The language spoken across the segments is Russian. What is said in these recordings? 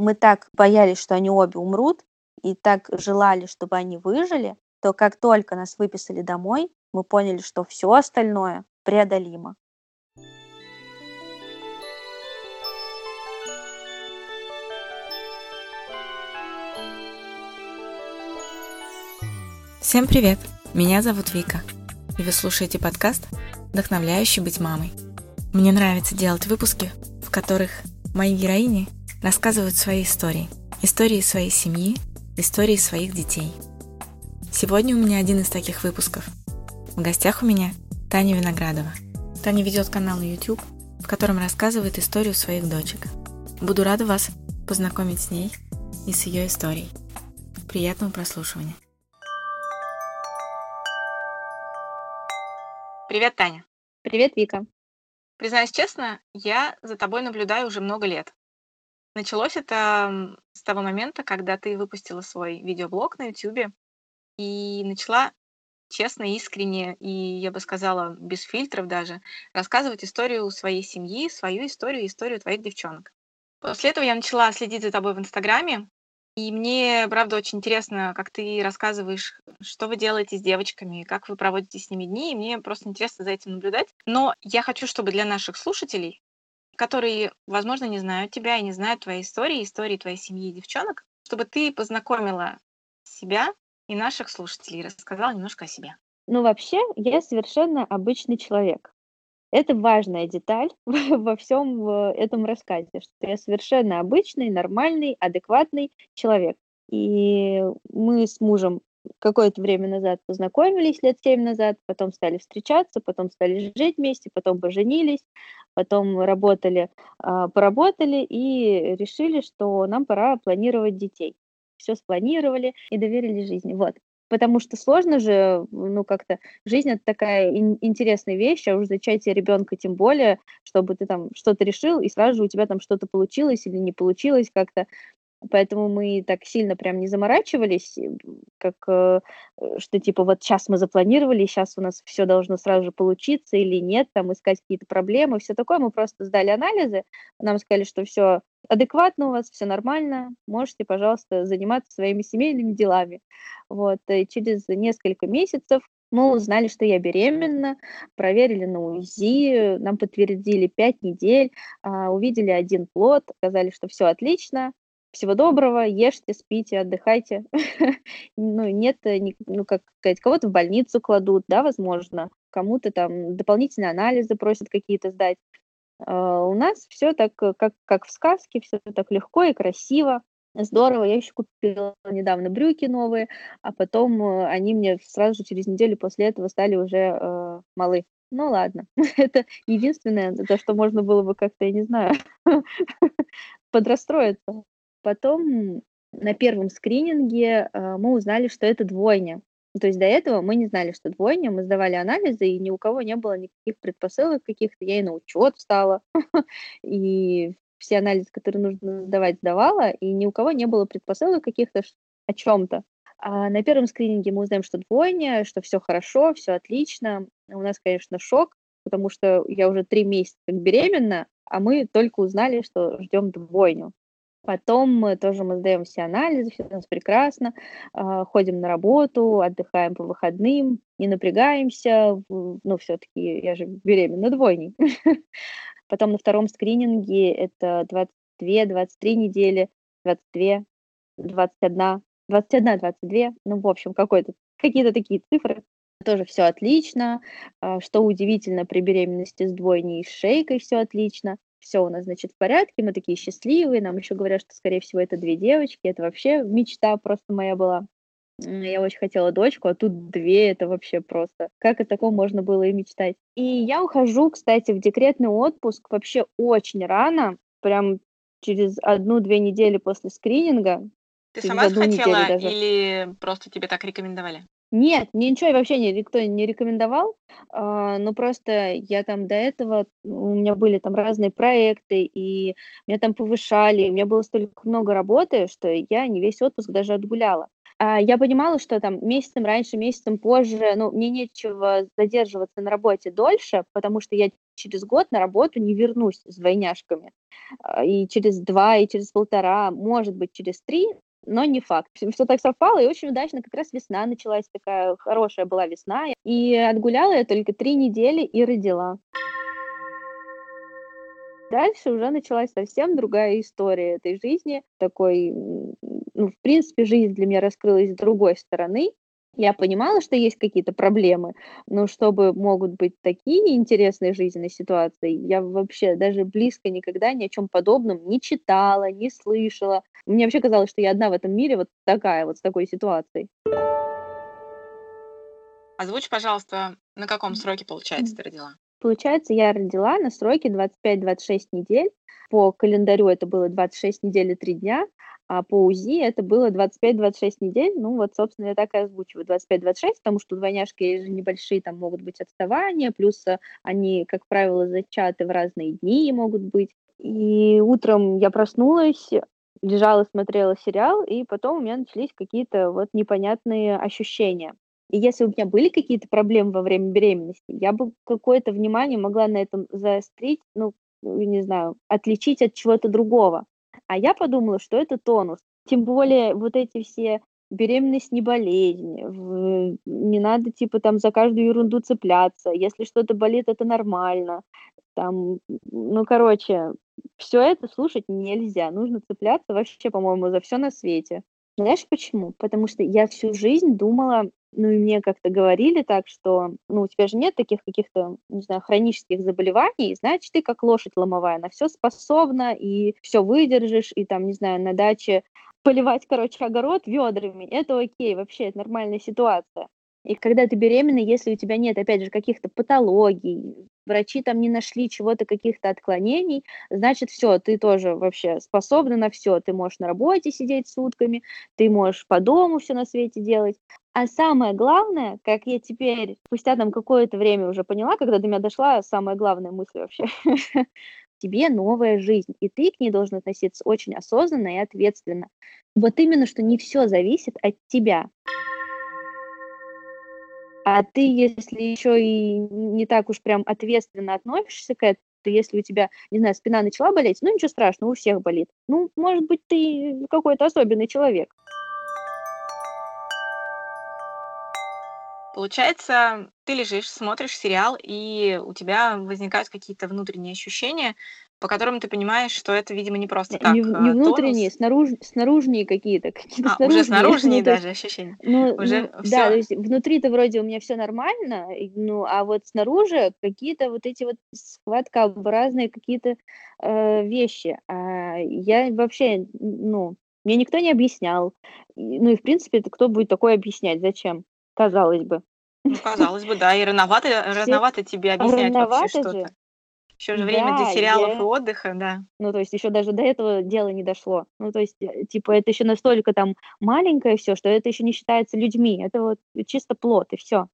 мы так боялись, что они обе умрут, и так желали, чтобы они выжили, то как только нас выписали домой, мы поняли, что все остальное преодолимо. Всем привет! Меня зовут Вика, и вы слушаете подкаст «Вдохновляющий быть мамой». Мне нравится делать выпуски, в которых мои героини рассказывают свои истории, истории своей семьи, истории своих детей. Сегодня у меня один из таких выпусков. В гостях у меня Таня Виноградова. Таня ведет канал на YouTube, в котором рассказывает историю своих дочек. Буду рада вас познакомить с ней и с ее историей. Приятного прослушивания. Привет, Таня. Привет, Вика. Признаюсь честно, я за тобой наблюдаю уже много лет. Началось это с того момента, когда ты выпустила свой видеоблог на YouTube и начала честно, искренне и, я бы сказала, без фильтров даже, рассказывать историю своей семьи, свою историю, историю твоих девчонок. После этого я начала следить за тобой в Инстаграме, и мне, правда, очень интересно, как ты рассказываешь, что вы делаете с девочками, как вы проводите с ними дни, и мне просто интересно за этим наблюдать. Но я хочу, чтобы для наших слушателей, которые, возможно, не знают тебя и не знают твоей истории, истории твоей семьи и девчонок, чтобы ты познакомила себя и наших слушателей, рассказала немножко о себе. Ну, вообще, я совершенно обычный человек. Это важная деталь во всем этом рассказе, что я совершенно обычный, нормальный, адекватный человек. И мы с мужем какое-то время назад познакомились, лет семь назад, потом стали встречаться, потом стали жить вместе, потом поженились, потом работали, а, поработали и решили, что нам пора планировать детей. Все спланировали и доверили жизни. Вот потому что сложно же, ну, как-то, жизнь это такая ин- интересная вещь, а уж зачатие ребенка тем более, чтобы ты там что-то решил, и сразу же у тебя там что-то получилось или не получилось как-то, Поэтому мы так сильно прям не заморачивались, как э, что типа вот сейчас мы запланировали, сейчас у нас все должно сразу же получиться или нет, там искать какие-то проблемы, все такое. Мы просто сдали анализы, нам сказали, что все адекватно у вас, все нормально, можете, пожалуйста, заниматься своими семейными делами. Вот, и через несколько месяцев мы узнали, что я беременна, проверили на УЗИ, нам подтвердили 5 недель, а, увидели один плод, сказали, что все отлично, всего доброго, ешьте, спите, отдыхайте. ну, нет, э, ну, как сказать, кого-то в больницу кладут, да, возможно, кому-то там дополнительные анализы просят какие-то сдать. Uh, у нас все так, э, как, как в сказке, все так легко и красиво. Здорово, я еще купила недавно брюки новые, а потом uh, они мне сразу же через неделю после этого стали уже uh, малы. Ну ладно, это единственное, за что можно было бы как-то, я не знаю, подрастроиться. Потом на первом скрининге э, мы узнали, что это двойня. То есть до этого мы не знали, что двойня, мы сдавали анализы, и ни у кого не было никаких предпосылок каких-то. Я и на учет встала, и все анализы, которые нужно сдавать, сдавала, и ни у кого не было предпосылок каких-то о чем-то. А на первом скрининге мы узнаем, что двойня, что все хорошо, все отлично. У нас, конечно, шок, потому что я уже три месяца беременна, а мы только узнали, что ждем двойню. Потом мы тоже мы сдаем все анализы, все у нас прекрасно, а, ходим на работу, отдыхаем по выходным, не напрягаемся, ну, все-таки я же беременна двойней. Потом на втором скрининге это 22-23 недели, 22, 21, 21, 22, ну, в общем, какой-то, какие-то такие цифры. Тоже все отлично. А, что удивительно, при беременности с двойней с шейкой все отлично все у нас, значит, в порядке, мы такие счастливые, нам еще говорят, что, скорее всего, это две девочки, это вообще мечта просто моя была. Я очень хотела дочку, а тут две, это вообще просто. Как о таком можно было и мечтать? И я ухожу, кстати, в декретный отпуск вообще очень рано, прям через одну-две недели после скрининга. Ты сама хотела или просто тебе так рекомендовали? Нет, мне ничего вообще не никто не рекомендовал, а, но просто я там до этого, у меня были там разные проекты, и меня там повышали, у меня было столько много работы, что я не весь отпуск даже отгуляла. А, я понимала, что там месяцем раньше, месяцем позже, ну, мне нечего задерживаться на работе дольше, потому что я через год на работу не вернусь с двойняшками. А, и через два, и через полтора, может быть, через три, но не факт. Все так совпало, и очень удачно как раз весна началась, такая хорошая была весна. И отгуляла я только три недели и родила. Дальше уже началась совсем другая история этой жизни. Такой, ну, в принципе, жизнь для меня раскрылась с другой стороны. Я понимала, что есть какие-то проблемы, но чтобы могут быть такие интересные жизненные ситуации, я вообще даже близко никогда ни о чем подобном не читала, не слышала. Мне вообще казалось, что я одна в этом мире вот такая, вот с такой ситуацией. Озвучь, пожалуйста, на каком сроке, получается, ты родила? Получается, я родила на сроке 25-26 недель. По календарю это было 26 недель и 3 дня, а по УЗИ это было 25-26 недель. Ну вот, собственно, я так и озвучиваю 25-26, потому что двойняшки же небольшие, там могут быть отставания, плюс э, они, как правило, зачаты в разные дни могут быть. И утром я проснулась, лежала, смотрела сериал, и потом у меня начались какие-то вот непонятные ощущения. И если у меня были какие-то проблемы во время беременности, я бы какое-то внимание могла на этом заострить, ну, не знаю, отличить от чего-то другого. А я подумала, что это тонус. Тем более вот эти все беременность не болезнь, не надо типа там за каждую ерунду цепляться, если что-то болит, это нормально. Там, ну, короче, все это слушать нельзя, нужно цепляться вообще, по-моему, за все на свете. Знаешь почему? Потому что я всю жизнь думала, ну и мне как-то говорили так, что, ну, у тебя же нет таких каких-то, не знаю, хронических заболеваний, значит, ты как лошадь ломовая, на все способна, и все выдержишь, и там, не знаю, на даче поливать, короче, огород ведрами, это окей, вообще, это нормальная ситуация. И когда ты беременна, если у тебя нет, опять же, каких-то патологий, врачи там не нашли чего-то, каких-то отклонений, значит, все, ты тоже вообще способна на все. Ты можешь на работе сидеть сутками, ты можешь по дому все на свете делать. А самое главное, как я теперь, спустя там какое-то время уже поняла, когда до меня дошла самая главная мысль вообще, тебе новая жизнь, и ты к ней должен относиться очень осознанно и ответственно. Вот именно, что не все зависит от тебя. А ты, если еще и не так уж прям ответственно относишься к этому, то если у тебя, не знаю, спина начала болеть, ну ничего страшного, у всех болит. Ну, может быть, ты какой-то особенный человек. Получается, ты лежишь, смотришь сериал, и у тебя возникают какие-то внутренние ощущения, по которым ты понимаешь, что это, видимо, не просто так. Не, не внутренние, снаружи, снаружние какие-то. какие а, уже снаружние даже ощущения. Ну, уже ну, да, то есть внутри-то вроде у меня все нормально, ну, а вот снаружи какие-то вот эти вот схваткообразные какие-то э, вещи. А я вообще, ну, мне никто не объяснял. Ну и, в принципе, кто будет такое объяснять? Зачем? Казалось бы. Ну, казалось бы, да, и рановато, рановато тебе объяснять рановато вообще что-то. Еще же время для сериалов я... и отдыха, да. Ну, то есть еще даже до этого дела не дошло. Ну, то есть, э, типа, это еще настолько там маленькое все, что это еще не считается людьми. Это вот чисто плод, и все.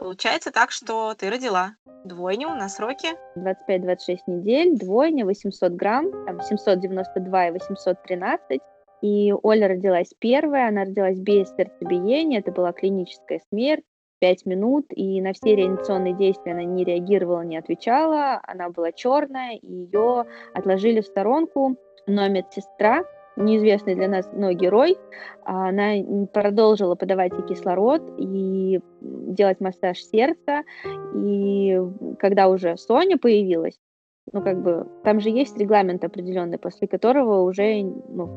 Получается так, что ты родила двойню на сроке? 25-26 недель, двойня, 800 грамм, там 792 и 813. И Оля родилась первая, она родилась без сердцебиения, это была клиническая смерть. 5 минут, и на все реанимационные действия она не реагировала, не отвечала, она была черная, и ее отложили в сторонку, но медсестра, неизвестный для нас, но герой, она продолжила подавать ей кислород и делать массаж сердца, и когда уже Соня появилась, ну, как бы, там же есть регламент определенный, после которого уже, ну,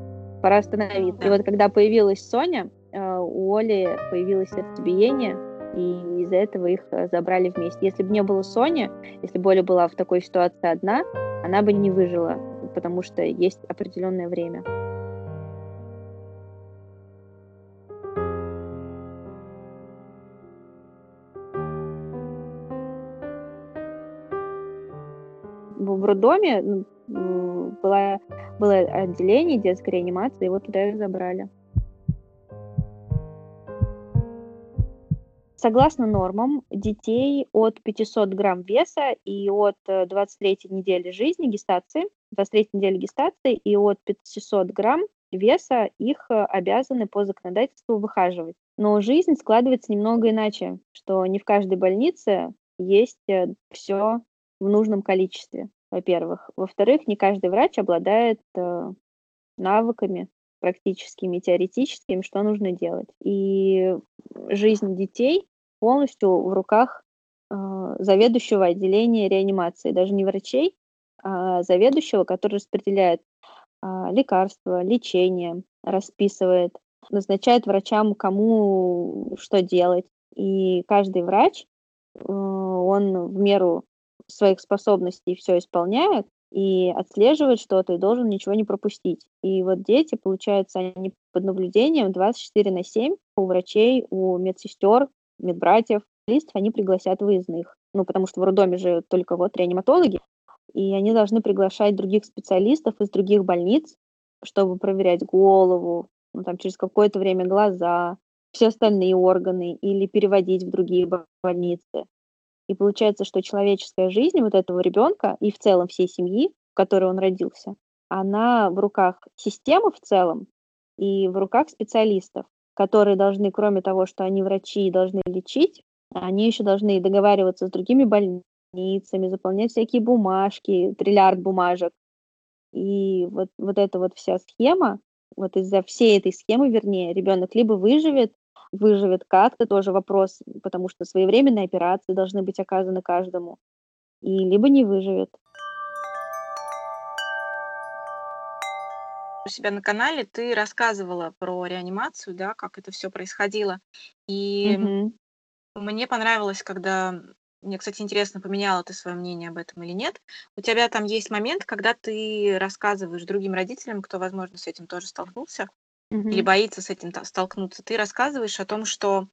пора остановиться. И вот когда появилась Соня, э, у Оли появилось сердцебиение, и из-за этого их э, забрали вместе. Если бы не было Сони, если бы Оля была в такой ситуации одна, она бы не выжила, потому что есть определенное время. В роддоме было, было отделение детской реанимации, его туда и забрали. Согласно нормам, детей от 500 грамм веса и от 23 э, недели жизни, гестации, 23 недели гестации и от 500 грамм веса их э, обязаны по законодательству выхаживать. Но жизнь складывается немного иначе, что не в каждой больнице есть э, все в нужном количестве, во-первых. Во-вторых, не каждый врач обладает э, навыками практическими, теоретическими, что нужно делать. И жизнь детей полностью в руках э, заведующего отделения реанимации, даже не врачей, а заведующего, который распределяет э, лекарства, лечение, расписывает, назначает врачам, кому что делать. И каждый врач, э, он в меру своих способностей все исполняет, и отслеживать что-то, и должен ничего не пропустить. И вот дети, получается, они под наблюдением 24 на 7 у врачей, у медсестер, медбратьев, листов они пригласят выездных. Ну, потому что в роддоме же только вот реаниматологи, и они должны приглашать других специалистов из других больниц, чтобы проверять голову, ну, там, через какое-то время глаза, все остальные органы, или переводить в другие больницы. И получается, что человеческая жизнь вот этого ребенка и в целом всей семьи, в которой он родился, она в руках системы в целом и в руках специалистов, которые должны, кроме того, что они врачи и должны лечить, они еще должны договариваться с другими больницами, заполнять всякие бумажки, триллиард бумажек. И вот, вот эта вот вся схема, вот из-за всей этой схемы, вернее, ребенок либо выживет, выживет как-то, тоже вопрос, потому что своевременные операции должны быть оказаны каждому, и либо не выживет. У себя на канале ты рассказывала про реанимацию, да, как это все происходило. И Мгм. мне понравилось, когда мне, кстати, интересно, поменяла ты свое мнение об этом или нет. У тебя там есть момент, когда ты рассказываешь другим родителям, кто, возможно, с этим тоже столкнулся, или боится с этим столкнуться, ты рассказываешь о том, что,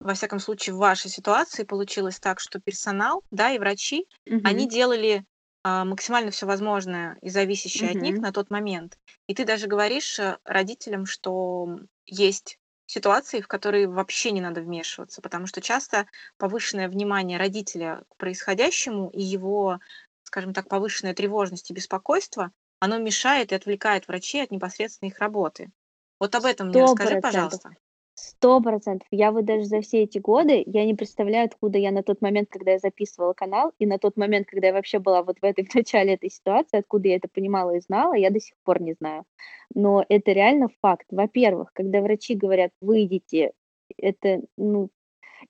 во всяком случае, в вашей ситуации получилось так, что персонал, да, и врачи, они делали а, максимально все возможное и зависящее от них на тот момент. И ты даже говоришь э, родителям, что есть ситуации, в которые вообще не надо вмешиваться, потому что часто повышенное внимание родителя к происходящему и его, скажем так, повышенная тревожность и беспокойство, оно мешает и отвлекает врачей от непосредственно их работы. Вот об этом мне расскажи, пожалуйста. Сто процентов. Я вот даже за все эти годы, я не представляю, откуда я на тот момент, когда я записывала канал, и на тот момент, когда я вообще была вот в этой, в начале этой ситуации, откуда я это понимала и знала, я до сих пор не знаю. Но это реально факт. Во-первых, когда врачи говорят, выйдите, это, ну,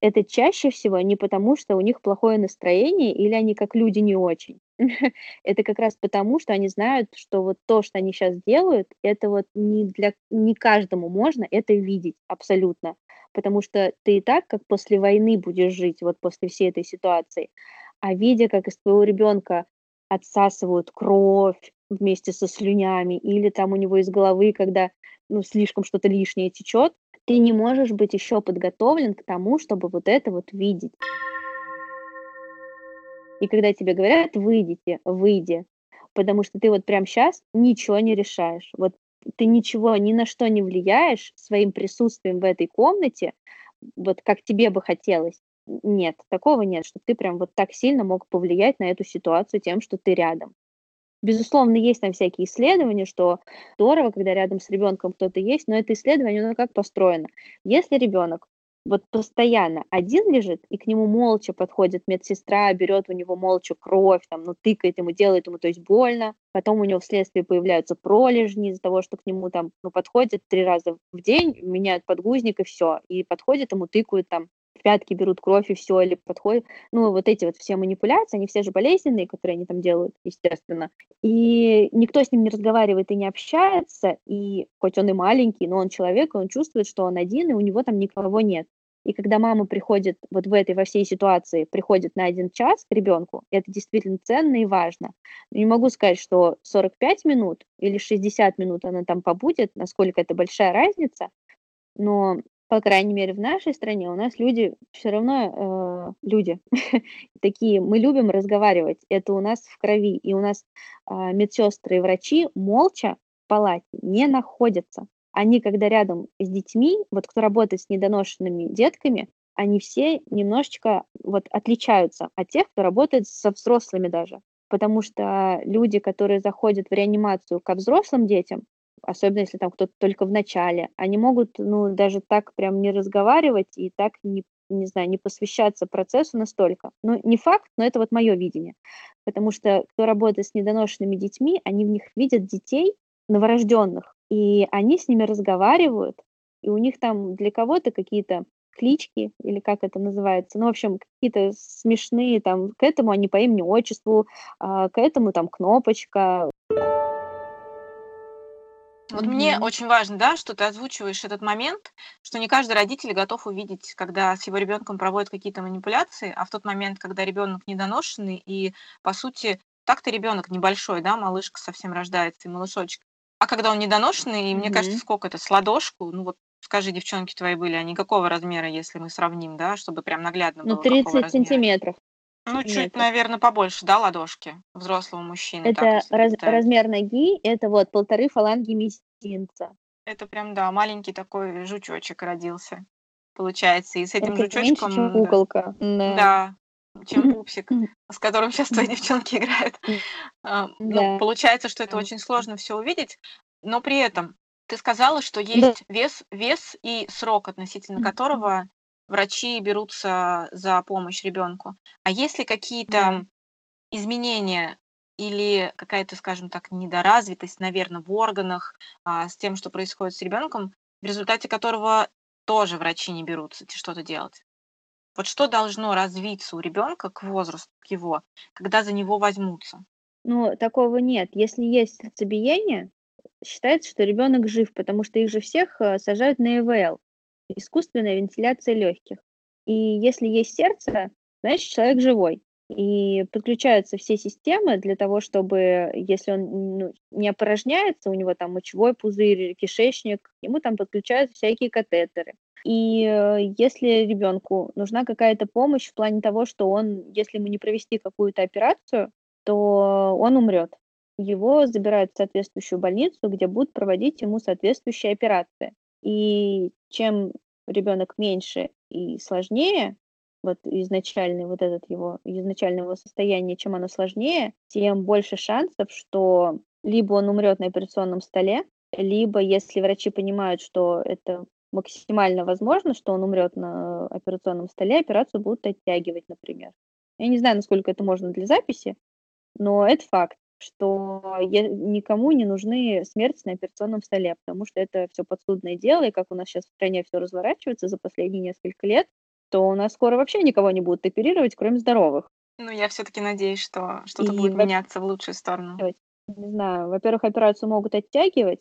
это чаще всего не потому, что у них плохое настроение или они как люди не очень. Это как раз потому, что они знают, что вот то, что они сейчас делают, это вот не для не каждому можно это видеть абсолютно. Потому что ты и так, как после войны будешь жить, вот после всей этой ситуации. А видя, как из твоего ребенка отсасывают кровь вместе со слюнями, или там у него из головы, когда ну, слишком что-то лишнее течет, ты не можешь быть еще подготовлен к тому, чтобы вот это вот видеть. И когда тебе говорят, выйдите, выйди, потому что ты вот прямо сейчас ничего не решаешь. Вот ты ничего, ни на что не влияешь своим присутствием в этой комнате, вот как тебе бы хотелось. Нет, такого нет, что ты прям вот так сильно мог повлиять на эту ситуацию тем, что ты рядом. Безусловно, есть там всякие исследования, что здорово, когда рядом с ребенком кто-то есть, но это исследование, оно как построено. Если ребенок вот постоянно один лежит, и к нему молча подходит медсестра, берет у него молча кровь, там, ну, тыкает ему, делает ему, то есть больно, потом у него вследствие появляются пролежни из-за того, что к нему там, ну, подходят три раза в день, меняют подгузник и все, и подходят ему, тыкают там пятки берут кровь и все, или подходят. Ну, вот эти вот все манипуляции, они все же болезненные, которые они там делают, естественно. И никто с ним не разговаривает и не общается, и хоть он и маленький, но он человек, и он чувствует, что он один, и у него там никого нет. И когда мама приходит вот в этой, во всей ситуации, приходит на один час к ребенку, это действительно ценно и важно. Не могу сказать, что 45 минут или 60 минут она там побудет, насколько это большая разница, но по крайней мере, в нашей стране у нас люди все равно э, люди такие, мы любим разговаривать, это у нас в крови, и у нас э, медсестры и врачи молча в палате не находятся. Они, когда рядом с детьми, вот кто работает с недоношенными детками, они все немножечко вот отличаются от тех, кто работает со взрослыми даже. Потому что люди, которые заходят в реанимацию ко взрослым детям, особенно если там кто-то только в начале, они могут, ну, даже так прям не разговаривать и так не не знаю, не посвящаться процессу настолько. Ну, не факт, но это вот мое видение. Потому что кто работает с недоношенными детьми, они в них видят детей новорожденных, и они с ними разговаривают, и у них там для кого-то какие-то клички, или как это называется, ну, в общем, какие-то смешные там, к этому они по имени-отчеству, а, к этому там кнопочка. Вот мне очень важно, да, что ты озвучиваешь этот момент, что не каждый родитель готов увидеть, когда с его ребенком проводят какие-то манипуляции, а в тот момент, когда ребенок недоношенный и, по сути, так-то ребенок небольшой, да, малышка совсем рождается, и малышочек. А когда он недоношенный, и мне кажется, сколько это, с ладошку, ну вот скажи, девчонки твои были, они какого размера, если мы сравним, да, чтобы прям наглядно Ну, было, какого 30 размера? сантиметров. Ну, чуть, наверное, побольше, да, ладошки взрослого мужчины, так, Это если раз- размер ноги, это вот полторы фаланги мизинца. Это прям, да, маленький такой жучочек родился, получается. И с этим Это меньше, чем жучочком, да, куколка. Да. да, чем пупсик, с которым сейчас твои девчонки играют. А, Ну, Да. получается, что это очень сложно все увидеть, но при этом ты сказала, что есть вес, вес и срок, относительно которого врачи берутся за помощь ребенку. А есть ли Да. какие-то изменения или какая-то, скажем так, недоразвитость, наверное, в органах а, с тем, что происходит с ребенком, в результате которого тоже врачи не берутся что-то делать? Вот что должно развиться у ребенка к возрасту к его, когда за него возьмутся? Ну, такого нет. Если есть сердцебиение, считается, что ребенок жив, потому что их же всех э, сажают на ИВЛ, искусственная вентиляция легких. И если есть сердце, значит, человек живой. И подключаются все системы для того, чтобы, если он ну, не опорожняется, у него там мочевой пузырь, кишечник, к нему там подключаются всякие катетеры. И э, если ребенку нужна какая-то помощь в плане того, что он, если ему не провести какую-то операцию, то он умрет. Его забирают в соответствующую больницу, где будут проводить ему соответствующие операции. И чем ребенок меньше и сложнее, вот изначальный вот этот его, изначальное его состояние, чем оно сложнее, тем больше шансов, что либо он умрет на операционном столе, либо если врачи понимают, что это максимально возможно, что он умрет на операционном столе, операцию будут оттягивать, например. Я не знаю, насколько это можно для записи, но это факт, что е- никому не нужны смерти на операционном столе, потому что это все подсудное дело, и как у нас сейчас в стране все разворачивается за последние несколько лет, то у нас скоро вообще никого не будут оперировать, кроме здоровых. Ну, я все-таки надеюсь, что что-то будет во- меняться в лучшую сторону. Не знаю, во-первых, операцию могут оттягивать,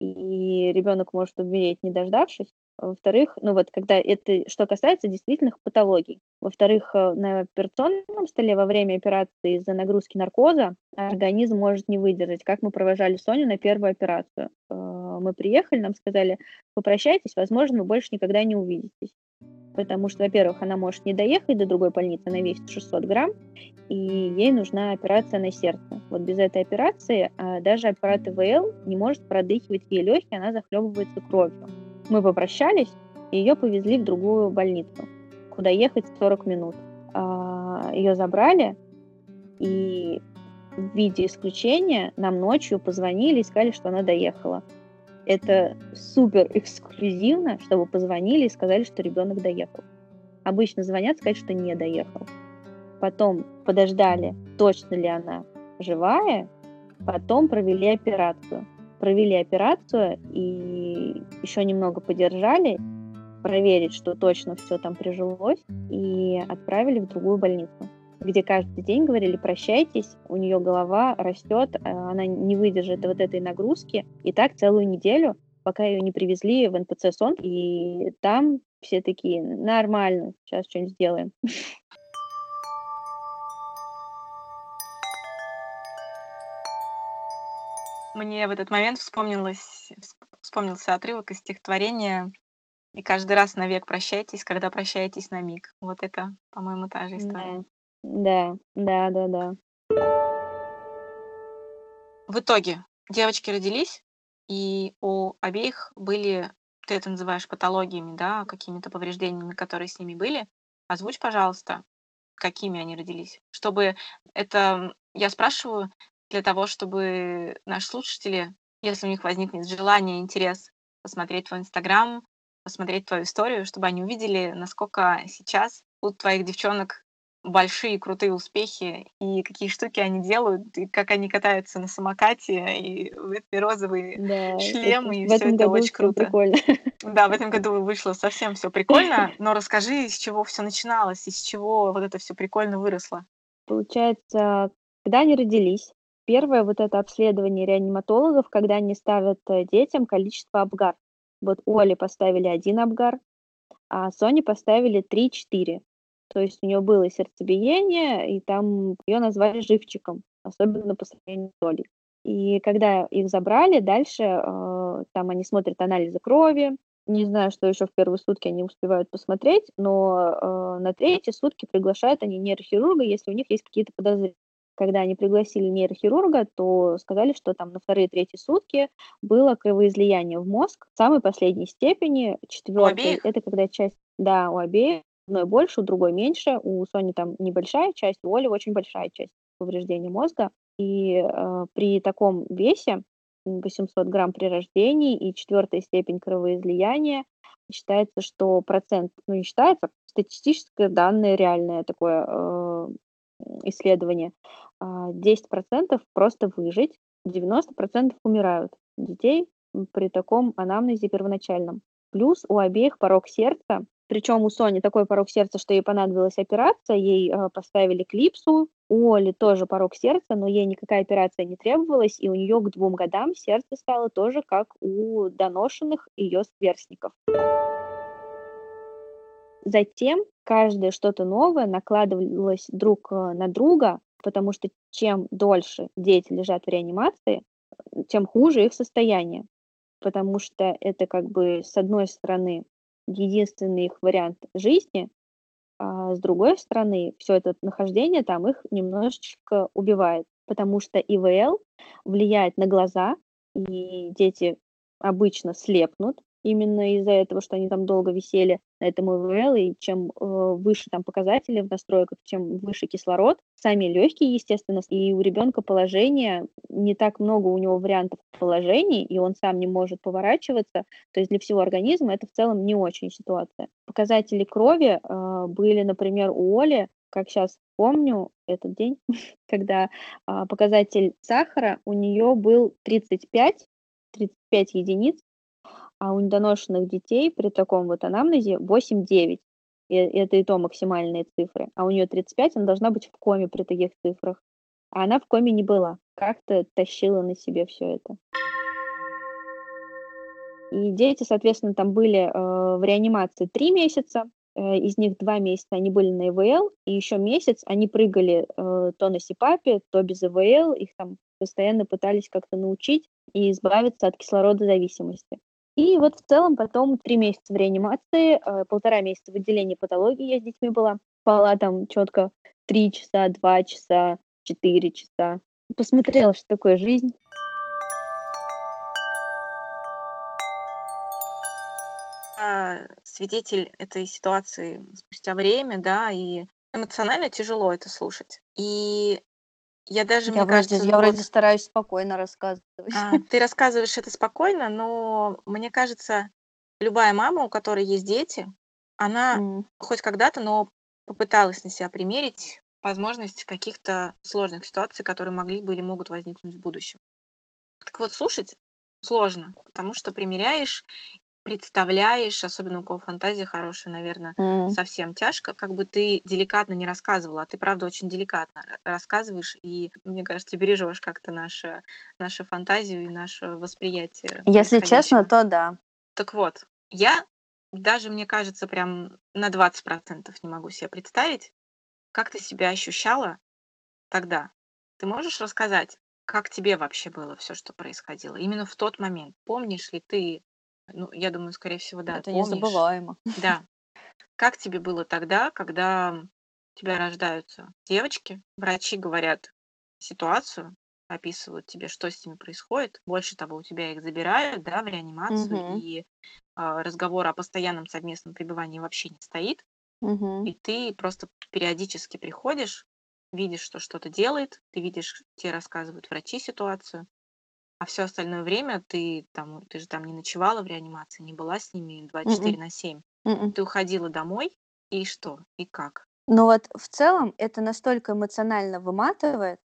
и ребенок может умереть, не дождавшись. А Во-вторых, ну вот когда это, что касается действительных патологий. Во-вторых, э, на операционном столе во время операции из-за нагрузки наркоза организм может не выдержать. Как мы провожали Соню на первую операцию. Э, Мы приехали, нам сказали, попрощайтесь, возможно, вы больше никогда не увидитесь. Потому что, во-первых, она может не доехать до другой больницы, она весит 600 грамм, и ей нужна операция на сердце. Вот без этой операции а, даже аппарат ИВЛ не может продыхивать ей легкие, она захлебывается кровью. Мы попрощались, и ее повезли в другую больницу, куда ехать 40 минут. А, Ее забрали, и в виде исключения нам ночью позвонили и сказали, что она доехала. Это супер эксклюзивно, чтобы позвонили и сказали, что ребенок доехал. Обычно звонят сказать, что не доехал. Потом подождали, точно ли она живая, потом провели операцию. Провели операцию и еще немного подержали, проверить, что точно все там прижилось, и отправили в другую больницу, где каждый день говорили, прощайтесь, у нее голова растет, она не выдержит вот этой нагрузки. И так целую неделю, пока ее не привезли в НПЦ сон, и там все такие, нормально, сейчас что-нибудь сделаем. Мне в этот момент вспомнилось, вспомнился отрывок из стихотворения «И каждый раз навек прощайтесь, когда прощаетесь на миг». Вот это, по-моему, та же история. Да, да, да, да. В итоге девочки родились, и у обеих были, ты это называешь патологиями, да, какими-то повреждениями, которые с ними были. Озвучь, пожалуйста, какими они родились. Чтобы это, я спрашиваю для того, чтобы наши слушатели если у них возникнет желание, интерес посмотреть твой Инстаграм, посмотреть твою историю, чтобы они увидели, насколько сейчас у твоих девчонок большие крутые успехи, и какие штуки они делают, и как они катаются на самокате, и в эти розовые да, шлемы, и все это очень круто. Прикольно. Да, в этом году вышло совсем все прикольно, но расскажи, с чего все начиналось, из чего вот это все прикольно выросло. Получается, когда они родились, первое вот это обследование реаниматологов, когда они ставят э, детям количество обгар. Вот у Оли поставили один обгар, а Соне поставили 3-4. То есть у нее было сердцебиение, и там ее назвали живчиком, особенно по сравнению с Олей. И когда их забрали, дальше э, там они смотрят анализы крови. Не знаю, что еще в первые сутки они успевают посмотреть, но э, на третьи сутки приглашают они нейрохирурга, если у них есть какие-то подозрения. Когда они пригласили нейрохирурга, то сказали, что там на вторые-третьи сутки было кровоизлияние в мозг в самой последней степени. Четвертый — это когда часть, да, у обеих, одной больше, у другой меньше. У Сони там небольшая часть, у Оли очень большая часть повреждения мозга. И э, при таком весе 800 грамм при рождении и четвертая степень кровоизлияния считается, что процент, ну не считается, статистическое данное реальное такое э, исследование, 10% а, просто выжить, 90% умирают детей при таком анамнезе первоначальном. Плюс у обеих порог сердца причем у Сони такой порог сердца, что ей понадобилась операция, ей э, поставили клипсу. У Оли тоже порог сердца, но ей никакая операция не требовалась, и у нее к двум годам сердце стало тоже как у доношенных ее сверстников. Затем каждое что-то новое накладывалось друг э, на друга, потому что чем дольше дети лежат в реанимации, тем хуже их состояние. Потому что это как бы с одной стороны единственный их вариант жизни, а с другой стороны, все это нахождение там их немножечко убивает, потому что ИВЛ влияет на глаза, и дети обычно слепнут, именно из-за этого, что они там долго висели на этом ИВЛ, и чем э, выше там показатели в настройках, чем выше кислород, сами легкие, естественно, и у ребенка положение, не так много у него вариантов положений, и он сам не может поворачиваться, то есть для всего организма это в целом не очень ситуация. Показатели крови э, были, например, у Оли, как сейчас помню этот день, когда э, показатель сахара у нее был 35, 35 единиц, а у недоношенных детей при таком вот анамнезе 8-9. И это и то максимальные цифры. А у нее 35, она должна быть в коме при таких цифрах. А она в коме не была. Как-то тащила на себе все это. И дети, соответственно, там были э, в реанимации 3 месяца, э, из них 2 месяца они были на ИВЛ, и еще месяц они прыгали э, то на СИПАПе, то без ИВЛ, их там постоянно пытались как-то научить и избавиться от кислородозависимости. И вот в целом потом три месяца в реанимации, э, полтора месяца в отделении патологии я с детьми была. Спала там четко три часа, два часа, четыре часа. Посмотрела, что такое жизнь. А, свидетель этой ситуации спустя время, да, и эмоционально тяжело это слушать. И я даже, Я мне вроде, кажется, я вроде стараюсь спокойно рассказывать. а, ты рассказываешь это спокойно, но мне кажется, любая мама, у которой есть дети, она М. хоть когда-то, но попыталась на себя примерить возможность каких-то сложных ситуаций, которые могли бы или могут возникнуть в будущем. Так вот, слушать сложно, потому что примеряешь представляешь, особенно у кого фантазия хорошая, наверное, М. совсем тяжко, как бы ты деликатно не рассказывала, а ты, правда, очень деликатно рассказываешь, и, мне кажется, бережешь как-то нашу, нашу фантазию и наше восприятие Если честно, то да. Так вот, я даже, мне кажется, прям на 20% не могу себе представить, как ты себя ощущала тогда. Ты можешь рассказать, как тебе вообще было все, что происходило? Именно в тот момент. Помнишь ли ты ну, я думаю, скорее всего, да, Это помнишь. незабываемо. Да. Как тебе было тогда, когда у тебя рождаются девочки, врачи говорят ситуацию, описывают тебе, что с ними происходит. Больше того, у тебя их забирают, да, в реанимацию, Мгм. и а, разговор о постоянном совместном пребывании вообще не стоит. Мгм. И ты просто периодически приходишь, видишь, что что-то делает, ты видишь, тебе рассказывают врачи ситуацию, а все остальное время ты там, ты же там не ночевала в реанимации, не была с ними 24 М-м. на 7. М-м. Ты уходила домой, и что? И как? Но вот в целом это настолько эмоционально выматывает,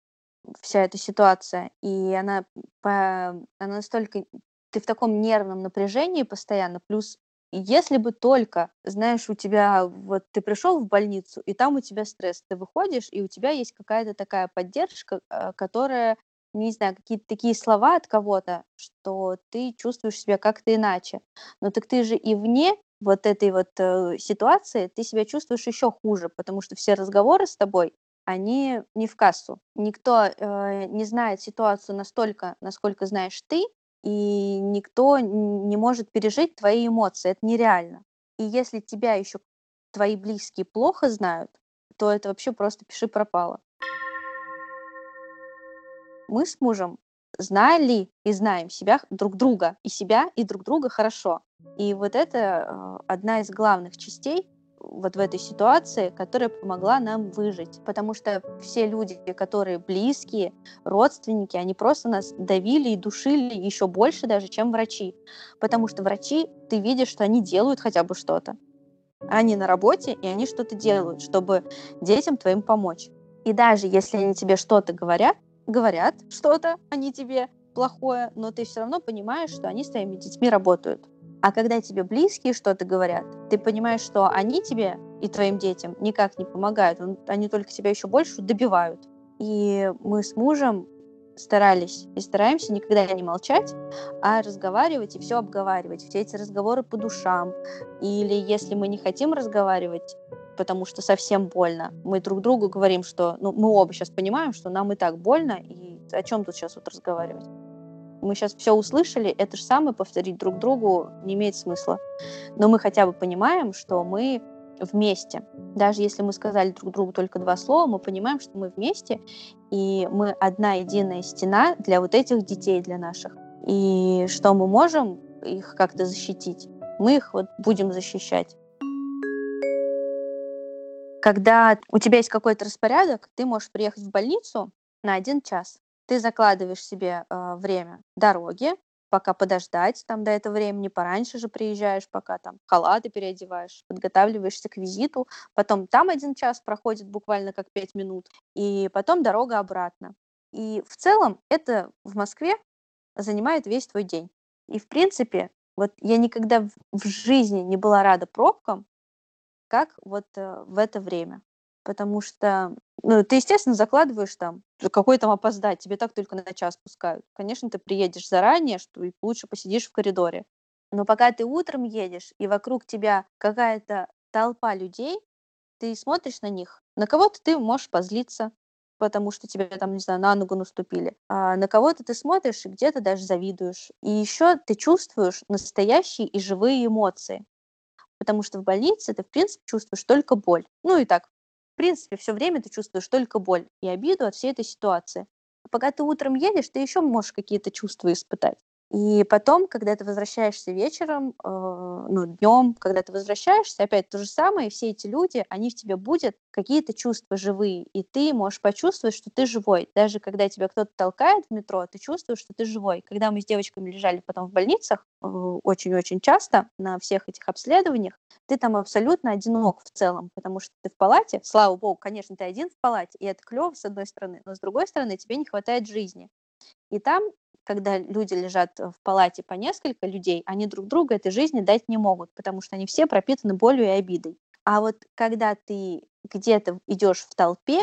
вся эта ситуация, и она по она настолько ты в таком нервном напряжении постоянно, плюс если бы только, знаешь, у тебя вот ты пришел в больницу, и там у тебя стресс, ты выходишь, и у тебя есть какая-то такая поддержка, э, которая, не знаю, какие-то такие слова от кого-то, что ты чувствуешь себя как-то иначе. Но так ты же и вне вот этой вот э, ситуации ты себя чувствуешь еще хуже, потому что все разговоры с тобой, они не в кассу. Никто э, не знает ситуацию настолько, насколько знаешь ты, и никто не может пережить твои эмоции. Это нереально. И если тебя еще твои близкие плохо знают, то это вообще просто пиши пропало. Мы с мужем знали и знаем себя друг друга, и себя, и друг друга хорошо. И вот это э, одна из главных частей вот в этой ситуации, которая помогла нам выжить. Потому что все люди, которые близкие, родственники, они просто нас давили и душили еще больше даже, чем врачи. Потому что врачи, ты видишь, что они делают хотя бы что-то. Они на работе, и они что-то делают, чтобы детям твоим помочь. И даже если они тебе что-то говорят, говорят что-то, они тебе плохое, но ты все равно понимаешь, что они с твоими детьми работают. А когда тебе близкие что-то говорят, ты понимаешь, что они тебе и твоим детям никак не помогают, они только тебя еще больше добивают. И мы с мужем старались и стараемся никогда не молчать, а разговаривать и все обговаривать, все эти разговоры по душам. Или если мы не хотим разговаривать, потому что совсем больно, мы друг другу говорим, что ну, мы оба сейчас понимаем, что нам и так больно, и о чем тут сейчас вот разговаривать мы сейчас все услышали, это же самое повторить друг другу не имеет смысла. Но мы хотя бы понимаем, что мы вместе. Даже если мы сказали друг другу только два слова, мы понимаем, что мы вместе, и мы одна единая стена для вот этих детей, для наших. И что мы можем их как-то защитить, мы их вот будем защищать. Когда у тебя есть какой-то распорядок, ты можешь приехать в больницу на один час. Ты закладываешь себе э, время дороги, пока подождать там до этого времени, пораньше же приезжаешь, пока там халаты переодеваешь, подготавливаешься к визиту, потом там один час проходит буквально как пять минут, и потом дорога обратно. И в целом это в Москве занимает весь твой день. И в принципе, вот я никогда в, жизни не была рада пробкам, как вот э, в это время потому что ну, ты, естественно, закладываешь там, какой там опоздать, тебе так только на час пускают. Конечно, ты приедешь заранее, что и лучше посидишь в коридоре. Но пока ты утром едешь, и вокруг тебя какая-то толпа людей, ты смотришь на них, на кого-то ты можешь позлиться, потому что тебе там, не знаю, на ногу наступили. А на кого-то ты смотришь и где-то даже завидуешь. И еще ты чувствуешь настоящие и живые эмоции. Потому что в больнице ты, в принципе, чувствуешь только боль. Ну и так, принципе, все время ты чувствуешь только боль и обиду от всей этой ситуации. А пока ты утром едешь, ты еще можешь какие-то чувства испытать. И потом, когда ты возвращаешься вечером, э, ну, днем, когда ты возвращаешься, опять то же самое, все эти люди, они в тебе будут какие-то чувства живые, и ты можешь почувствовать, что ты живой. Даже когда тебя кто-то толкает в метро, ты чувствуешь, что ты живой. Когда мы с девочками лежали потом в больницах, э, очень-очень часто на всех этих обследованиях, ты там абсолютно одинок в целом, потому что ты в палате, слава богу, конечно, ты один в палате, и это клево с одной стороны, но с другой стороны тебе не хватает жизни. И там когда люди лежат в палате по несколько людей, они друг друга этой жизни дать не могут, потому что они все пропитаны болью и обидой. А вот когда ты где-то идешь в толпе,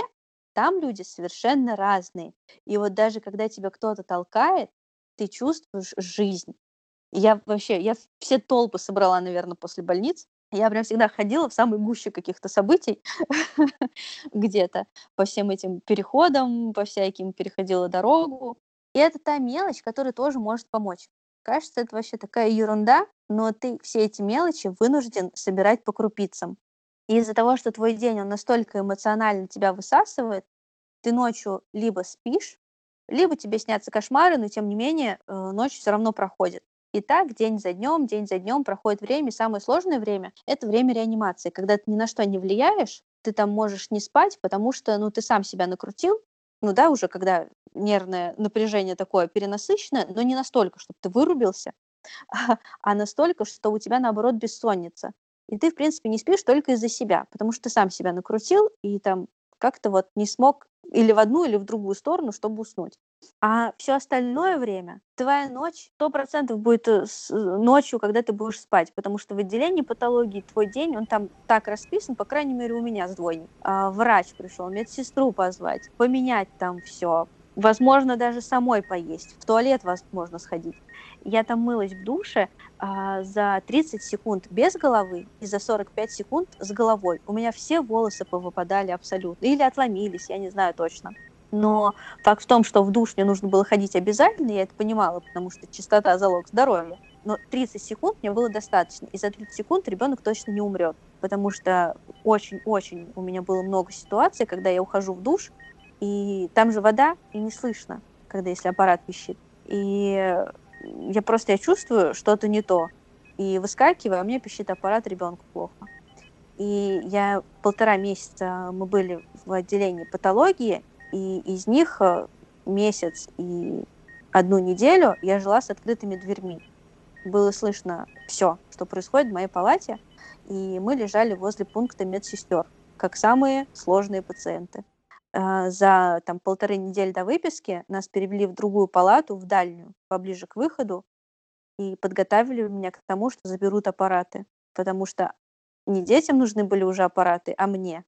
там люди совершенно разные. И вот даже когда тебя кто-то толкает, ты чувствуешь жизнь. Я вообще, я все толпы собрала, наверное, после больниц. Я прям всегда ходила в самой гуще каких-то событий где-то по всем этим переходам, по всяким переходила дорогу. И это та мелочь, которая тоже может помочь. Кажется, это вообще такая ерунда, но ты все эти мелочи вынужден собирать по крупицам. И из-за того, что твой день, он настолько эмоционально тебя высасывает, ты ночью либо спишь, либо тебе снятся кошмары, но тем не менее э, ночь все равно проходит. И так день за днем, день за днем проходит время. И самое сложное время – это время реанимации, когда ты ни на что не влияешь, ты там можешь не спать, потому что ну, ты сам себя накрутил, ну да, уже когда нервное напряжение такое перенасыщенное, но не настолько, чтобы ты вырубился, а, а настолько, что у тебя, наоборот, бессонница. И ты, в принципе, не спишь только из-за себя, потому что ты сам себя накрутил и там как-то вот не смог или в одну, или в другую сторону, чтобы уснуть. А все остальное время, твоя ночь, сто процентов будет э, э, ночью, когда ты будешь спать, потому что в отделении патологии твой день, он там так расписан, по крайней мере, у меня с двойник. А, врач пришел, медсестру позвать, поменять там все, возможно, даже самой поесть, в туалет возможно сходить. Я там мылась в душе а, за 30 секунд без головы и за 45 секунд с головой. У меня все волосы повыпадали абсолютно. Или отломились, я не знаю точно. Но факт в том, что в душ мне нужно было ходить обязательно, я это понимала, потому что чистота – залог здоровья. Но 30 секунд мне было достаточно, и за 30 секунд ребенок точно не умрет, потому что очень-очень у меня было много ситуаций, когда я ухожу в душ, и там же вода, и не слышно, когда если аппарат пищит. И я просто я чувствую что-то не то. И выскакиваю, а мне пищит аппарат, ребенку плохо. И я полтора месяца мы были в отделении патологии, и из них э, месяц и одну неделю я жила с открытыми дверьми. Было слышно все, что происходит в моей палате, и мы лежали возле пункта медсестер, как самые сложные пациенты. А, за там, полторы недели до выписки нас перевели в другую палату, в дальнюю, поближе к выходу, и подготовили меня к тому, что заберут аппараты, потому что не детям нужны были уже аппараты, а мне.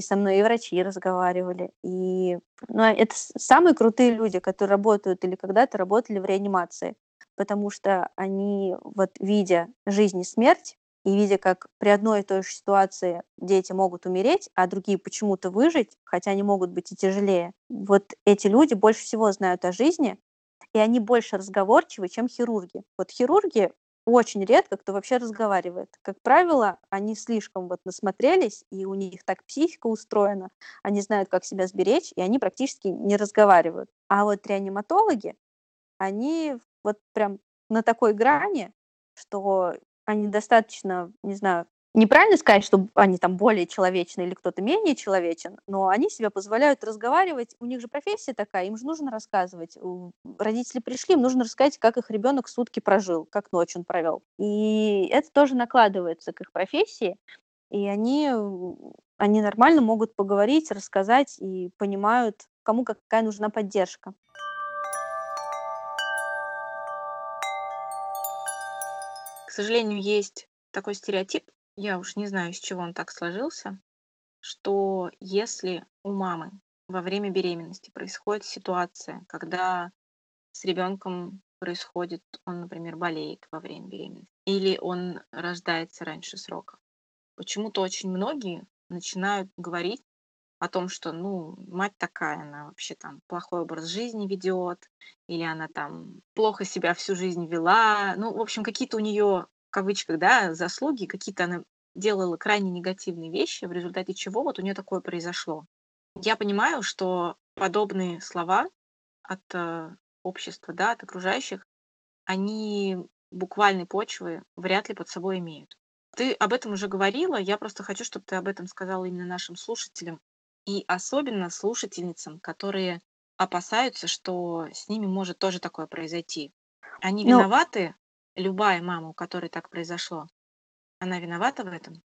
И со мной и врачи разговаривали, и ну, это самые крутые люди, которые работают или когда-то работали в реанимации, потому что они, вот видя жизнь и смерть, и видя, как при одной и той же ситуации дети могут умереть, а другие почему-то выжить, хотя они могут быть и тяжелее, вот эти люди больше всего знают о жизни, и они больше разговорчивы, чем хирурги. Вот хирурги очень редко кто вообще разговаривает. Как правило, они слишком вот насмотрелись, и у них так психика устроена, они знают, как себя сберечь, и они практически не разговаривают. А вот реаниматологи, они вот прям на такой грани, что они достаточно, не знаю, неправильно сказать, что они там более человечны или кто-то менее человечен, но они себя позволяют разговаривать. У них же профессия такая, им же нужно рассказывать. Родители пришли, им нужно рассказать, как их ребенок сутки прожил, как ночь он провел. И это тоже накладывается к их профессии. И они, они нормально могут поговорить, рассказать и понимают, кому какая нужна поддержка. К сожалению, есть такой стереотип, я уж не знаю, с чего он так сложился, что если у мамы во время беременности происходит ситуация, когда с ребенком происходит, он, например, болеет во время беременности, или он рождается раньше срока, почему-то очень многие начинают говорить о том, что, ну, мать такая, она вообще там плохой образ жизни ведет, или она там плохо себя всю жизнь вела. Ну, в общем, какие-то у нее, в кавычках, да, заслуги, какие-то она делала крайне негативные вещи, в результате чего вот у нее такое произошло. Я понимаю, что подобные слова от э, общества, да, от окружающих, они буквальной почвы вряд ли под собой имеют. Ты об этом уже говорила, я просто хочу, чтобы ты об этом сказала именно нашим слушателям, и особенно слушательницам, которые опасаются, что с ними может тоже такое произойти. Они Ну, виноваты, любая мама, у которой так произошло, она виновата в этом?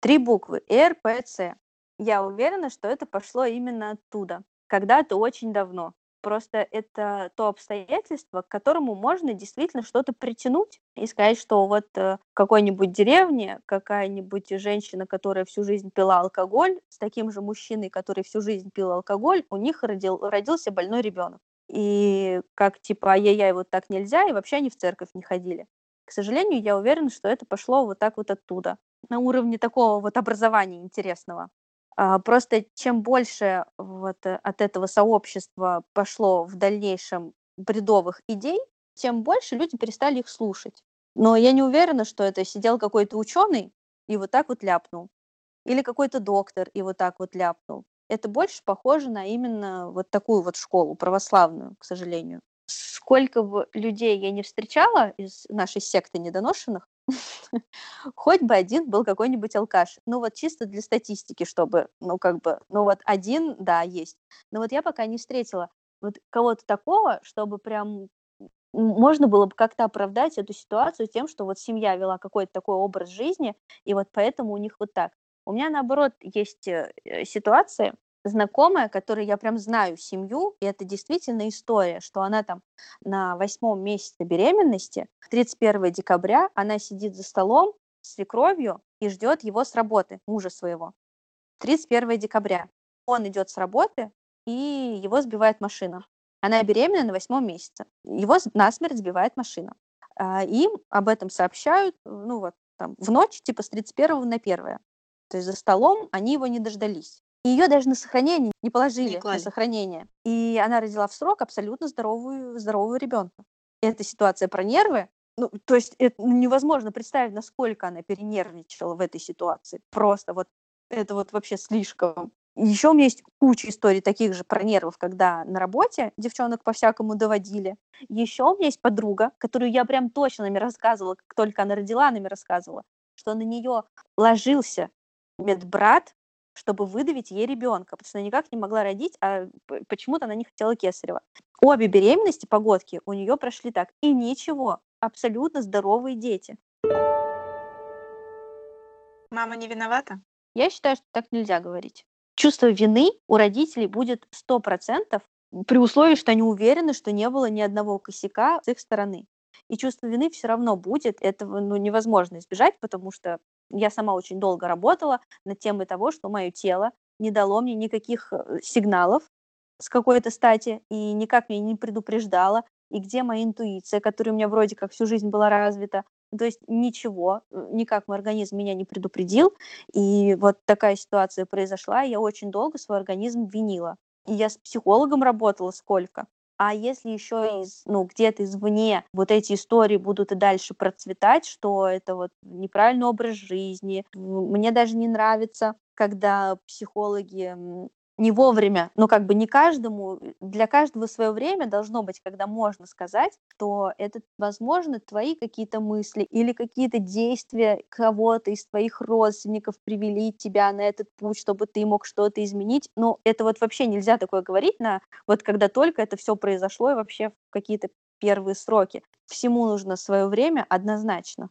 три буквы РПЦ. Я уверена, что это пошло именно оттуда. Когда-то очень давно. Просто это то обстоятельство, к которому можно действительно что-то притянуть и сказать, что вот э, в какой-нибудь деревне какая-нибудь женщина, которая всю жизнь пила алкоголь, с таким же мужчиной, который всю жизнь пил алкоголь, у них родил, родился больной ребенок. И как типа, ай-яй-яй, вот так нельзя, и вообще они в церковь не ходили. К сожалению, я уверена, что это пошло вот так вот оттуда, на уровне такого вот образования интересного. А, просто чем больше вот э, от этого сообщества пошло в дальнейшем бредовых идей, тем больше люди перестали их слушать. Но я не уверена, что это сидел какой-то ученый и вот так вот ляпнул. Или какой-то доктор и вот так вот ляпнул. Это больше похоже на именно вот такую вот школу, православную, к сожалению. Сколько бы людей я не встречала из нашей секты недоношенных, Хоть бы один был какой-нибудь алкаш. Ну вот чисто для статистики, чтобы, ну как бы, ну вот один, да, есть. Но вот я пока не встретила вот кого-то такого, чтобы прям можно было бы как-то оправдать эту ситуацию тем, что вот семья вела какой-то такой образ жизни, и вот поэтому у них вот так. У меня, наоборот, есть э, ситуации, знакомая, которой я прям знаю семью, и это действительно история, что она там на восьмом месяце беременности, 31 декабря, она сидит за столом с свекровью и ждет его с работы, мужа своего. 31 декабря. Он идет с работы, и его сбивает машина. Она беременна на восьмом месяце. Его насмерть сбивает машина. А, им об этом сообщают, ну вот, там, в ночь, типа с 31 на 1. То есть за столом они его не дождались. И ее даже на сохранение не положили, не на сохранение. И она родила в срок абсолютно здоровую, здорового ребенка. Эта ситуация про нервы, ну, то есть это ну, невозможно представить, насколько она перенервничала в этой ситуации. Просто вот это вот вообще слишком. Еще у меня есть куча историй таких же про нервов, когда на работе девчонок по-всякому доводили. Еще у меня есть подруга, которую я прям точно нами рассказывала, как только она родила, нами рассказывала, что на нее ложился медбрат, чтобы выдавить ей ребенка, потому что она никак не могла родить, а почему-то она не хотела кесарева. Обе беременности, погодки, у нее прошли так. И ничего, абсолютно здоровые дети. Мама не виновата? Я считаю, что так нельзя говорить чувство вины у родителей будет 100% при условии, что они уверены, что не было ни одного косяка с их стороны. И чувство вины все равно будет, этого ну, невозможно избежать, потому что я сама очень долго работала над темой того, что мое тело не дало мне никаких э, сигналов с какой-то стати и никак меня не предупреждало, и где моя интуиция, которая у меня вроде как всю жизнь была развита, то есть ничего, э, никак мой организм меня не предупредил. И вот такая ситуация произошла, и я очень долго свой организм винила. И я с психологом работала сколько. А если еще из, ну, где-то извне вот эти истории будут и дальше процветать, что это вот неправильный образ жизни, мне даже не нравится, когда психологи не вовремя, но как бы не каждому, для каждого свое время должно быть, когда можно сказать, что это, возможно, твои какие-то мысли или какие-то действия кого-то из твоих родственников привели тебя на этот путь, чтобы ты мог что-то изменить. Но это вот вообще нельзя такое говорить на вот когда только это все произошло и вообще в какие-то первые сроки. Всему нужно свое время однозначно.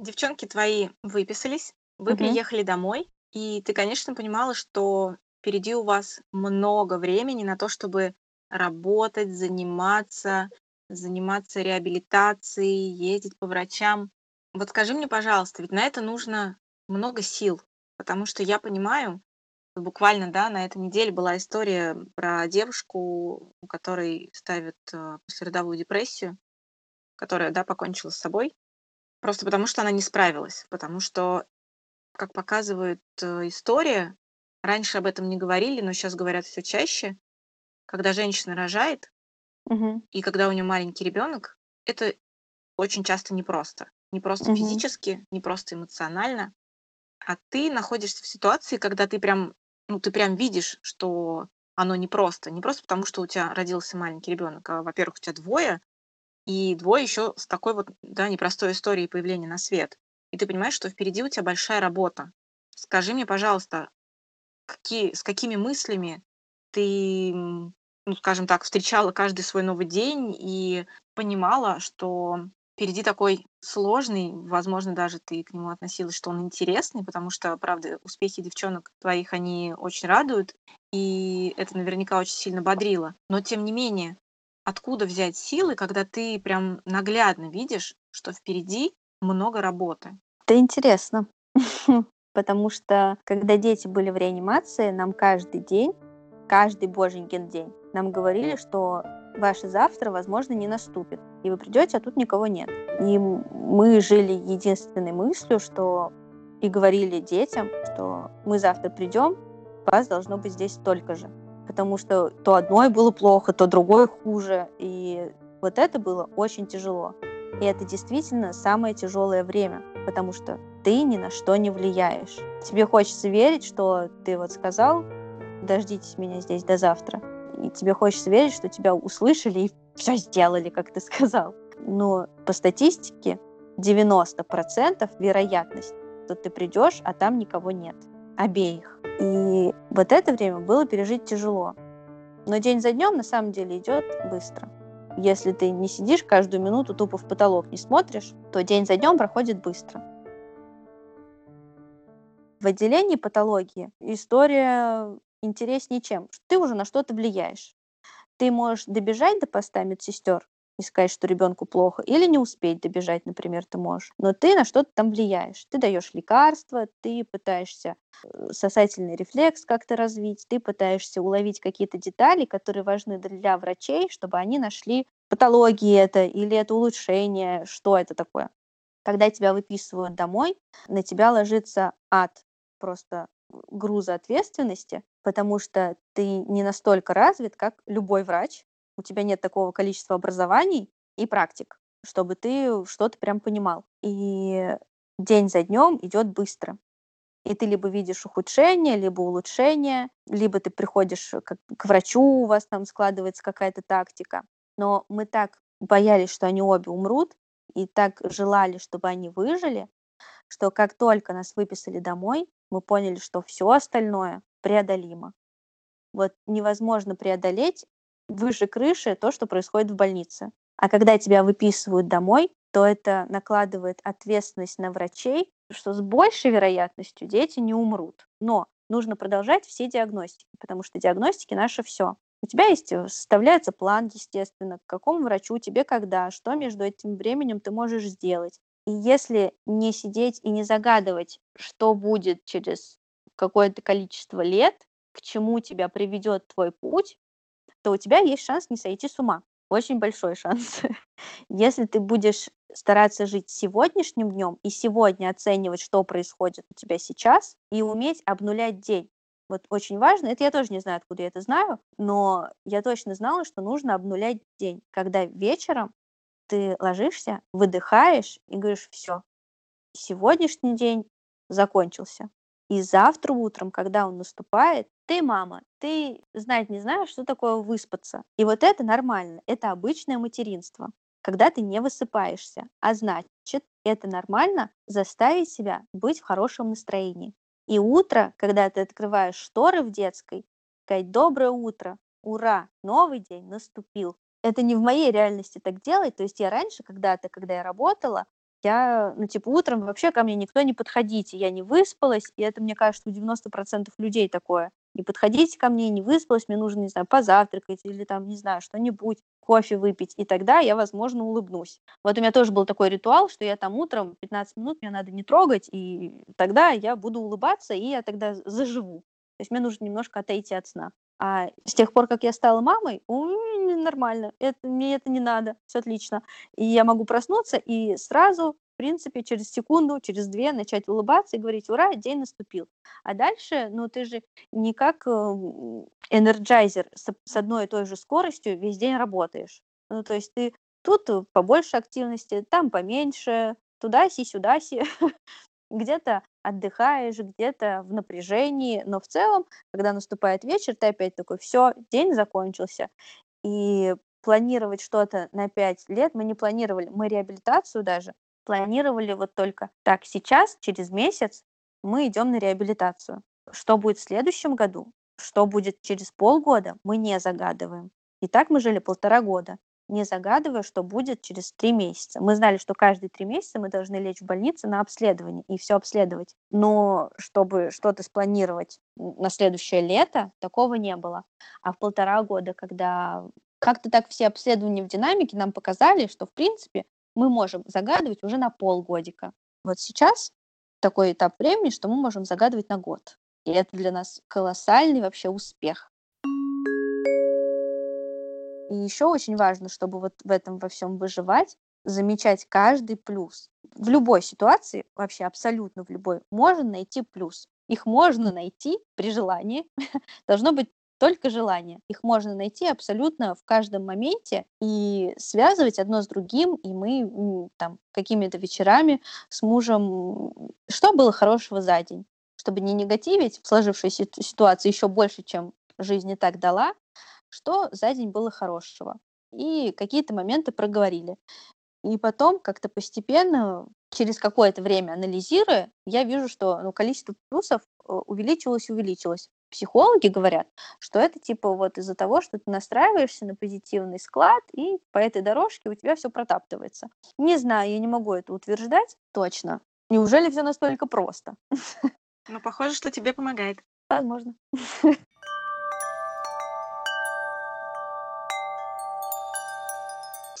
Девчонки твои выписались, вы Мгм. приехали домой, и ты, конечно, понимала, что впереди у вас много времени на то, чтобы работать, заниматься, заниматься реабилитацией, ездить по врачам. Вот скажи мне, пожалуйста, ведь на это нужно много сил, потому что я понимаю, буквально, да, на этой неделе была история про девушку, у которой ставят э, послеродовую депрессию, которая, да, покончила с собой. Просто потому, что она не справилась. Потому что, как показывает э, история, раньше об этом не говорили, но сейчас говорят все чаще, когда женщина рожает, Мгм. и когда у нее маленький ребенок, это очень часто непросто. Не просто Мгм. физически, не просто эмоционально, а ты находишься в ситуации, когда ты прям, ну, ты прям видишь, что оно непросто. Не просто потому, что у тебя родился маленький ребенок, а, во-первых, у тебя двое, и двое еще с такой вот, да, непростой историей появления на свет. И ты понимаешь, что впереди у тебя большая работа. Скажи мне, пожалуйста, какие, с какими мыслями ты, ну, скажем так, встречала каждый свой новый день и понимала, что впереди такой сложный, возможно, даже ты к нему относилась, что он интересный, потому что, правда, успехи девчонок твоих, они очень радуют, и это наверняка очень сильно бодрило. Но, тем не менее, откуда взять силы, когда ты прям наглядно видишь, что впереди много работы? Это интересно, потому что когда дети были в реанимации, нам каждый день, каждый боженькин день, нам говорили, что ваше завтра, возможно, не наступит, и вы придете, а тут никого нет. И мы жили единственной мыслью, что и говорили детям, что мы завтра придем, вас должно быть здесь столько же потому что то одной было плохо, то другой хуже. И вот это было очень тяжело. И это действительно самое тяжелое время, потому что ты ни на что не влияешь. Тебе хочется верить, что ты вот сказал, дождитесь меня здесь до завтра. И тебе хочется верить, что тебя услышали и все сделали, как ты сказал. Но по статистике 90% вероятность, что ты придешь, а там никого нет. Обеих. И вот это время было пережить тяжело. Но день за днем на самом деле идет быстро. Если ты не сидишь каждую минуту тупо в потолок не смотришь, то день за днем проходит быстро. В отделении патологии история интереснее чем? Ты уже на что-то влияешь. Ты можешь добежать до поста медсестер и сказать, что ребенку плохо, или не успеть добежать, например, ты можешь. Но ты на что-то там влияешь. Ты даешь лекарства, ты пытаешься э, сосательный рефлекс как-то развить, ты пытаешься уловить какие-то детали, которые важны для врачей, чтобы они нашли патологии это или это улучшение, что это такое. Когда тебя выписывают домой, на тебя ложится ад просто груза ответственности, потому что ты не настолько развит, как любой врач, у тебя нет такого количества образований и практик, чтобы ты что-то прям понимал. И день за днем идет быстро. И ты либо видишь ухудшение, либо улучшение, либо ты приходишь к, к врачу, у вас там складывается какая-то тактика. Но мы так боялись, что они обе умрут, и так желали, чтобы они выжили, что как только нас выписали домой, мы поняли, что все остальное преодолимо. Вот невозможно преодолеть выше крыши то, что происходит в больнице. А когда тебя выписывают домой, то это накладывает ответственность на врачей, что с большей вероятностью дети не умрут. Но нужно продолжать все диагностики, потому что диагностики наше все. У тебя есть, э, составляется план, естественно, к какому врачу тебе когда, что между этим временем ты можешь сделать. И если не сидеть и не загадывать, что будет через какое-то количество лет, к чему тебя приведет твой путь, то у тебя есть шанс не сойти с ума. Очень большой шанс. Если ты будешь стараться жить сегодняшним днем и сегодня оценивать, что происходит у тебя сейчас, и уметь обнулять день. Вот очень важно, это я тоже не знаю, откуда я это знаю, но я точно знала, что нужно обнулять день, когда вечером ты ложишься, выдыхаешь и говоришь, все, сегодняшний день закончился. И завтра утром, когда он наступает, ты, мама, ты знать не знаешь, что такое выспаться. И вот это нормально, это обычное материнство, когда ты не высыпаешься. А значит, это нормально заставить себя быть в хорошем настроении. И утро, когда ты открываешь шторы в детской, сказать «Доброе утро! Ура! Новый день наступил!» Это не в моей реальности так делать. То есть я раньше когда-то, когда я работала, я, ну, типа, утром вообще ко мне никто не подходите, я не выспалась, и это, мне кажется, у 90% людей такое. Не подходите ко мне, не выспалась, мне нужно, не знаю, позавтракать или там, не знаю, что-нибудь, кофе выпить, и тогда я, возможно, улыбнусь. Вот у меня тоже был такой ритуал, что я там утром 15 минут мне надо не трогать, и тогда я буду улыбаться, и я тогда заживу. То есть мне нужно немножко отойти от сна. А с тех пор, как я стала мамой, нормально, это, мне это не надо, все отлично. И я могу проснуться и сразу, в принципе, через секунду, через две начать улыбаться и говорить, ура, день наступил. А дальше, ну ты же не как Energizer с, с одной и той же скоростью весь день работаешь. Ну то есть ты тут побольше активности, там поменьше, туда-си, сюда-си. где-то отдыхаешь, где-то в напряжении, но в целом, когда наступает вечер, ты опять такой, все, день закончился. И планировать что-то на пять лет мы не планировали, мы реабилитацию даже планировали вот только так, сейчас, через месяц мы идем на реабилитацию. Что будет в следующем году, что будет через полгода, мы не загадываем. И так мы жили полтора года не загадывая, что будет через три месяца. Мы знали, что каждые три месяца мы должны лечь в больницу на обследование и все обследовать. Но чтобы что-то спланировать на следующее лето, такого не было. А в полтора года, когда как-то так все обследования в динамике нам показали, что, в принципе, мы можем загадывать уже на полгодика. Вот сейчас такой этап времени, что мы можем загадывать на год. И это для нас колоссальный вообще успех. И еще очень важно, чтобы вот в этом во всем выживать, замечать каждый плюс. В любой ситуации, вообще абсолютно в любой, можно найти плюс. Их можно найти при желании. Должно быть только желание. Их можно найти абсолютно в каждом моменте и связывать одно с другим, и мы там какими-то вечерами с мужем, что было хорошего за день, чтобы не негативить в сложившейся ситуации еще больше, чем жизнь и так дала, что за день было хорошего. и какие-то моменты проговорили. И потом как-то постепенно, через какое-то время анализируя, я вижу, что ну, количество плюсов э, увеличилось, увеличилось. Психологи говорят, что это типа вот из-за того, что ты настраиваешься на позитивный склад, и по этой дорожке у тебя все протаптывается. Не знаю, я не могу это утверждать точно. Неужели все настолько просто? Ну, похоже, что тебе помогает. Возможно.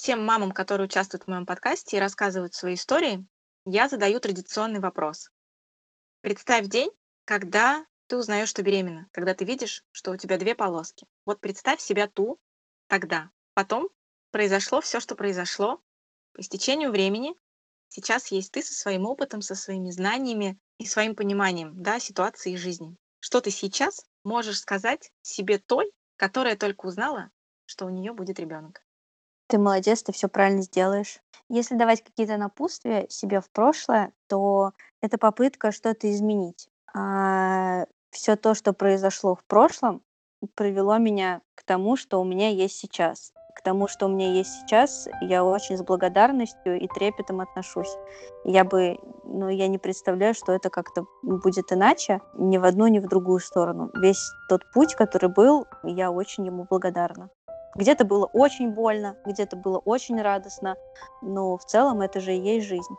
Всем мамам, которые участвуют в моем подкасте и рассказывают свои истории, я задаю традиционный вопрос. Представь день, когда ты узнаешь, что беременна, когда ты видишь, что у тебя две полоски. Вот представь себя ту тогда. Потом произошло все, что произошло. По истечению времени сейчас есть ты со своим опытом, со своими знаниями и своим пониманием да, ситуации и жизни. Что ты сейчас можешь сказать себе той, которая только узнала, что у нее будет ребенок? Ты молодец, ты все правильно сделаешь. Если давать какие-то напутствия себе в прошлое, то это попытка что-то изменить. А все то, что произошло в прошлом, привело меня к тому, что у меня есть сейчас. К тому, что у меня есть сейчас, я очень с благодарностью и трепетом отношусь. Я бы, ну, я не представляю, что это как-то будет иначе, ни в одну, ни в другую сторону. Весь тот путь, который был, я очень ему благодарна. Где-то было очень больно, где-то было очень радостно, но в целом это же и есть жизнь.